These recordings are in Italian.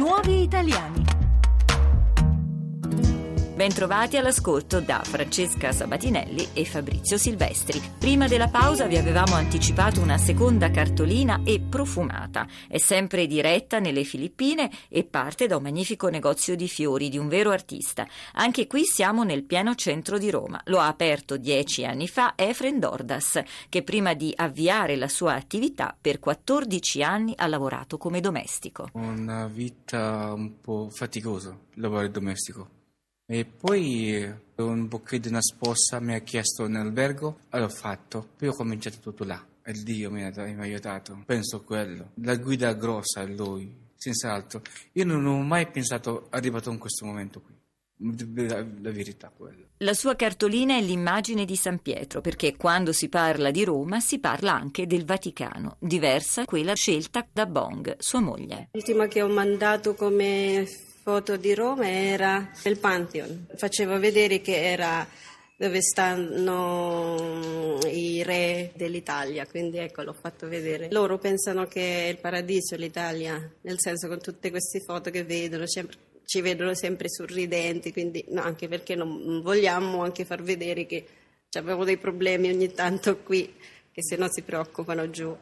nuovi italiani. Bentrovati all'ascolto da Francesca Sabatinelli e Fabrizio Silvestri. Prima della pausa vi avevamo anticipato una seconda cartolina e profumata. È sempre diretta nelle Filippine e parte da un magnifico negozio di fiori di un vero artista. Anche qui siamo nel pieno centro di Roma. Lo ha aperto dieci anni fa Efren Dordas, che prima di avviare la sua attività per 14 anni ha lavorato come domestico. Una vita un po' faticosa, lavorare domestico e poi un bouquet di una sposa mi ha chiesto in albergo e l'ho fatto. Poi ho cominciato tutto là. E Dio mi ha, mi ha aiutato. Penso a quello. La guida grossa è lui, senz'altro. Io non ho mai pensato arrivato in questo momento qui. La, la verità quella. La sua cartolina è l'immagine di San Pietro, perché quando si parla di Roma si parla anche del Vaticano, diversa quella scelta da Bong, sua moglie. L'ultima che ho mandato come foto di Roma era il Pantheon. Facevo vedere che era dove stanno i re dell'Italia, quindi ecco l'ho fatto vedere. Loro pensano che è il paradiso l'Italia, nel senso con tutte queste foto che vedono, sempre, ci vedono sempre sorridenti, quindi no, anche perché non vogliamo anche far vedere che abbiamo dei problemi ogni tanto qui, che se no si preoccupano giù.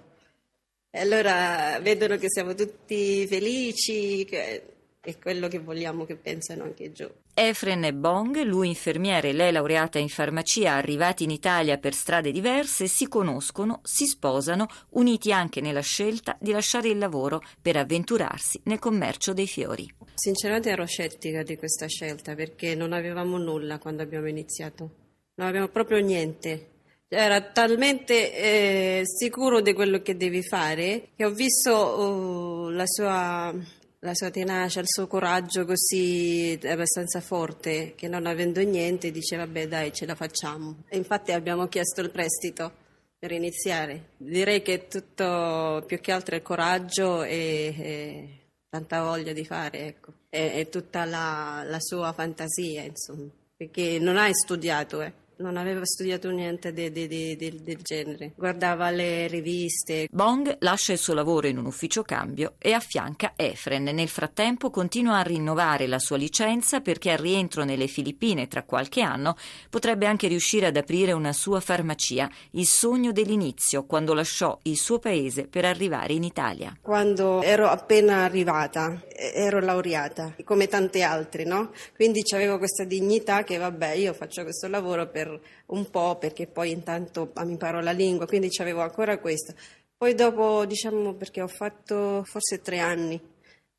E allora vedono che siamo tutti felici, che è quello che vogliamo che pensano anche giù. Efren Bong, lui infermiere e lei laureata in farmacia, arrivati in Italia per strade diverse, si conoscono, si sposano, uniti anche nella scelta di lasciare il lavoro per avventurarsi nel commercio dei fiori. Sinceramente ero scettica di questa scelta perché non avevamo nulla quando abbiamo iniziato, non avevamo proprio niente. Era talmente eh, sicuro di quello che devi fare che ho visto uh, la sua la sua tenacia, il suo coraggio così abbastanza forte che non avendo niente dice vabbè dai ce la facciamo. E infatti abbiamo chiesto il prestito per iniziare. Direi che tutto più che altro è coraggio e, e tanta voglia di fare, ecco. E, e tutta la, la, sua fantasia, insomma, perché non hai studiato, eh non aveva studiato niente de, de, de, del genere, guardava le riviste. Bong lascia il suo lavoro in un ufficio cambio e affianca Efren. Nel frattempo continua a rinnovare la sua licenza perché al rientro nelle Filippine tra qualche anno potrebbe anche riuscire ad aprire una sua farmacia, il sogno dell'inizio, quando lasciò il suo paese per arrivare in Italia. Quando ero appena arrivata, ero laureata, come tante altre, no? Quindi avevo questa dignità che vabbè, io faccio questo lavoro per per un po' perché poi intanto mi imparo la lingua, quindi avevo ancora questo. Poi dopo, diciamo, perché ho fatto forse tre anni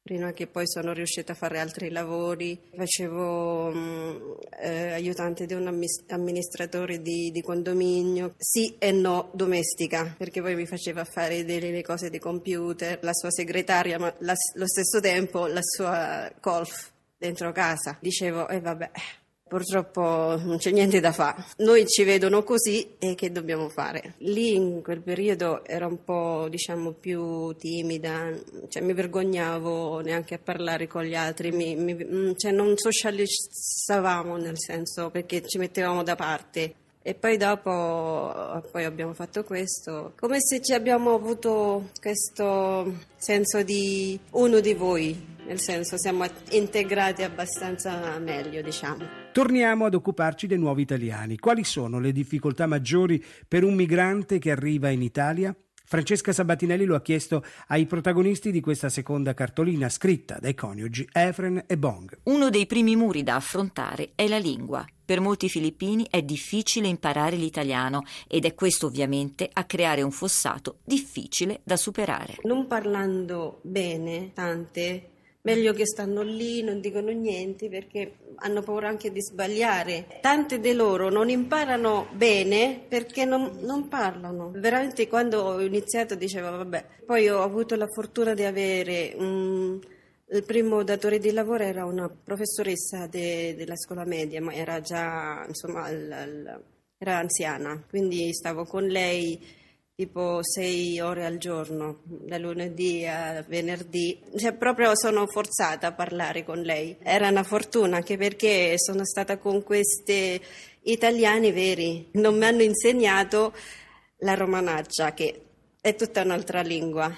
prima che poi sono riuscita a fare altri lavori, facevo um, eh, aiutante di un amministratore di, di, condominio, sì e no domestica, perché poi mi faceva fare delle cose di computer, la sua segretaria, ma allo stesso tempo la sua golf dentro casa. Dicevo, e eh, vabbè, Purtroppo non c'è niente da fare. Noi ci vedono così e che dobbiamo fare? Lì in quel periodo ero un po' diciamo più timida, cioè mi vergognavo neanche a parlare con gli altri, mi, mi, mm, cioè non socializzavamo nel senso perché ci mettevamo da parte. E poi dopo poi abbiamo fatto questo, come se ci abbiamo avuto questo senso di uno di voi, nel senso siamo integrati abbastanza meglio, diciamo. Torniamo ad occuparci dei nuovi italiani. Quali sono le difficoltà maggiori per un migrante che arriva in Italia? Francesca Sabatinelli lo ha chiesto ai protagonisti di questa seconda cartolina scritta dai coniugi Efren e Bong. Uno dei primi muri da affrontare è la lingua. Per molti filippini è difficile imparare l'italiano ed è questo ovviamente a creare un fossato difficile da superare. Non parlando bene, tante meglio che stanno lì, non dicono niente perché hanno paura anche di sbagliare. Tante di loro non imparano bene perché non, non parlano. Veramente quando ho iniziato dicevo vabbè, poi ho avuto la fortuna di avere un... Il primo datore di lavoro era una professoressa de, della scuola media, ma era già, insomma, l, l, era anziana, quindi stavo con lei tipo sei ore al giorno, da lunedì a venerdì. Cioè, proprio sono forzata a parlare con lei. Era una fortuna anche perché sono stata con questi italiani veri. Non mi hanno insegnato la romanaccia, che è tutta un'altra lingua.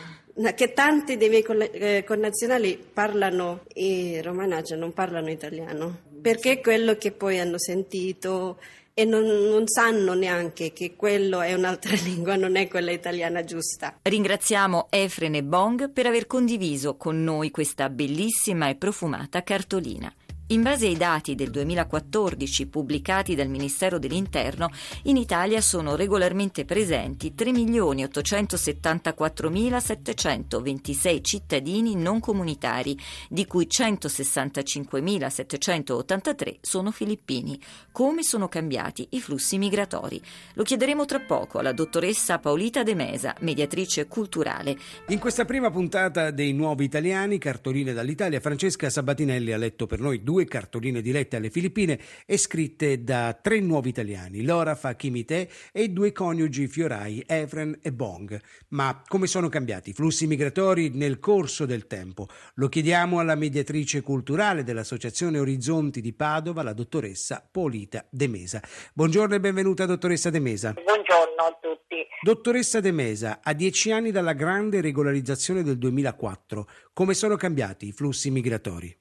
che tanti dei miei eh, connazionali parlano il romanaccio, non parlano italiano, perché è quello che poi hanno sentito e non, non, sanno neanche che quello è un'altra lingua, non è quella italiana giusta. Ringraziamo Efren e Bong per aver condiviso con noi questa bellissima e profumata cartolina. In base ai dati del 2014 pubblicati dal Ministero dell'Interno, in Italia sono regolarmente presenti 3.874.726 cittadini non comunitari, di cui 165.783 sono filippini. Come sono cambiati i flussi migratori? Lo chiederemo tra poco alla dottoressa Paolita De Mesa, mediatrice culturale. In questa prima puntata dei Nuovi Italiani, cartoline dall'Italia, Francesca Sabatinelli ha letto per noi due due cartoline dirette alle Filippine e scritte da tre nuovi italiani, Lora Fakimite e due coniugi fiorai Efren e Bong. Ma come sono cambiati i flussi migratori nel corso del tempo? Lo chiediamo alla mediatrice culturale dell'Associazione Orizzonti di Padova, la dottoressa Polita De Mesa. Buongiorno e benvenuta dottoressa De Mesa. Buongiorno a tutti. Dottoressa De Mesa, a dieci anni dalla grande regolarizzazione del 2004, come sono cambiati i flussi migratori?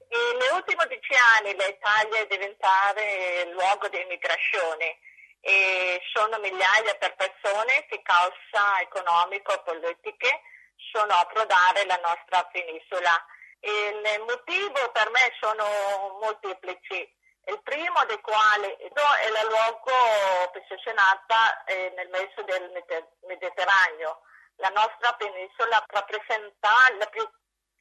Anni l'Italia è diventare luogo di immigrazione e sono migliaia di persone che causa economico-politiche sono approdare la nostra penisola. Il motivo per me sono molteplici. Il primo dei quali è il luogo posizionata eh, nel mezzo del Mediterraneo. La nostra penisola rappresenta la più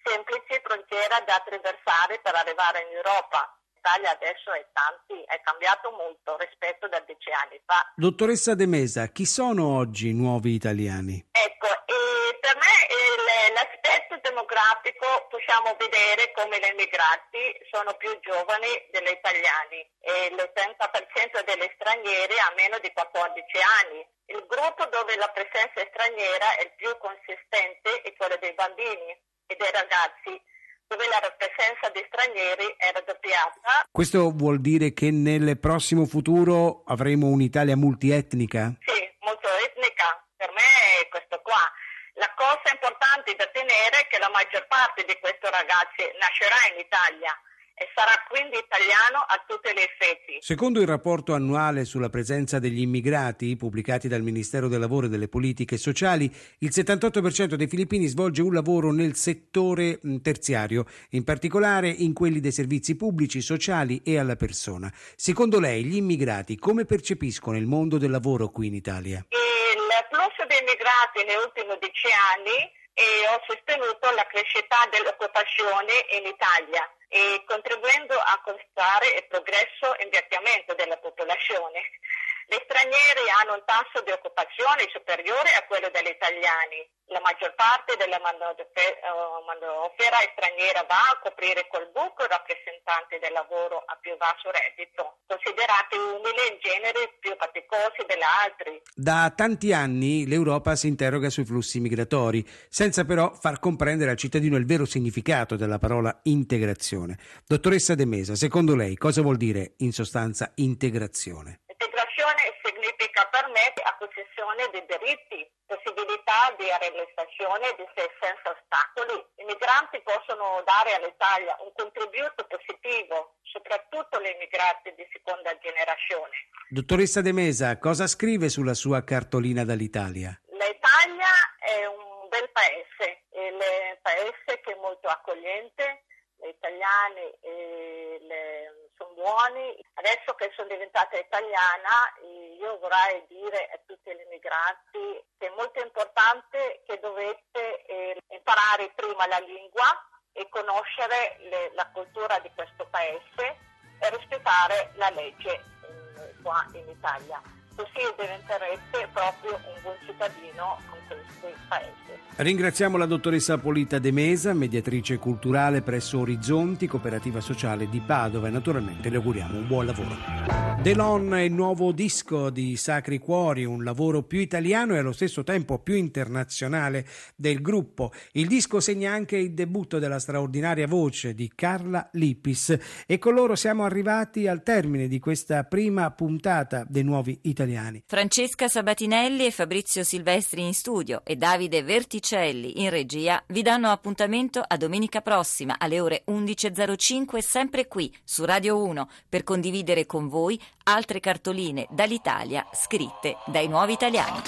semplice frontiera da attraversare per arrivare in Europa. L'Italia adesso è, tanti, è cambiato molto rispetto a dieci anni fa. Dottoressa De Mesa, chi sono oggi i nuovi italiani? Ecco, per me il, l'aspetto demografico possiamo vedere come gli immigrati sono più giovani degli italiani e l'80% degli stranieri ha meno di 14 anni. Il gruppo dove la presenza straniera è più consistente è quello dei bambini e dei ragazzi dove la presenza di stranieri è raddoppiata. Questo vuol dire che nel prossimo futuro avremo un'Italia multietnica? Sì, molto etnica. Per me è questo qua. La cosa importante da tenere è che la maggior parte di questi ragazzi nascerà in Italia e sarà quindi italiano a tutti gli effetti. Secondo il rapporto annuale sulla presenza degli immigrati pubblicato dal Ministero del Lavoro e delle Politiche Sociali, il 78% dei filippini svolge un lavoro nel settore terziario, in particolare in quelli dei servizi pubblici, sociali e alla persona. Secondo lei gli immigrati come percepiscono il mondo del lavoro qui in Italia? Il flusso di immigrati negli ultimi dieci anni e ho sostenuto la crescita dell'occupazione in Italia contribuendo a constare il progresso e invecchiamento della popolazione. Gli stranieri hanno un tasso di occupazione superiore a quello degli italiani. La maggior parte della manodopera straniera va a coprire quel buco rappresentante del lavoro a più basso reddito, considerati umili in genere più faticosi degli altri. Da tanti anni l'Europa si interroga sui flussi migratori, senza però far comprendere al cittadino il vero significato della parola integrazione. Dottoressa De Mesa, secondo lei cosa vuol dire in sostanza integrazione? Significa per me acquisizione di diritti, possibilità di realizzazione di sé senza ostacoli. I migranti possono dare all'Italia un contributo positivo, soprattutto gli immigrati di seconda generazione. Dottoressa De Mesa, cosa scrive sulla sua cartolina dall'Italia? L'Italia è un bel paese, è un paese che è molto accogliente, gli italiani le, sono buoni. Adesso che sono diventata italiana, io vorrei dire a tutti gli immigrati che è molto importante che dovete eh, imparare prima la lingua e conoscere le, la cultura di questo paese e rispettare la legge in, qua in Italia. Così diventerete proprio un buon cittadino con questo paese. Ringraziamo la dottoressa Polita De Mesa, mediatrice culturale presso Orizzonti, cooperativa sociale di Padova e naturalmente le auguriamo un buon lavoro. Delon è il nuovo disco di Sacri Cuori, un lavoro più italiano e allo stesso tempo più internazionale del gruppo. Il disco segna anche il debutto della straordinaria voce di Carla Lippis e con loro siamo arrivati al termine di questa prima puntata dei nuovi italiani italiani. Francesca Sabatinelli e Fabrizio Silvestri in studio e Davide Verticelli in regia vi danno appuntamento a domenica prossima alle ore 11.05 sempre qui su Radio 1 per condividere con voi altre cartoline dall'Italia scritte dai nuovi italiani.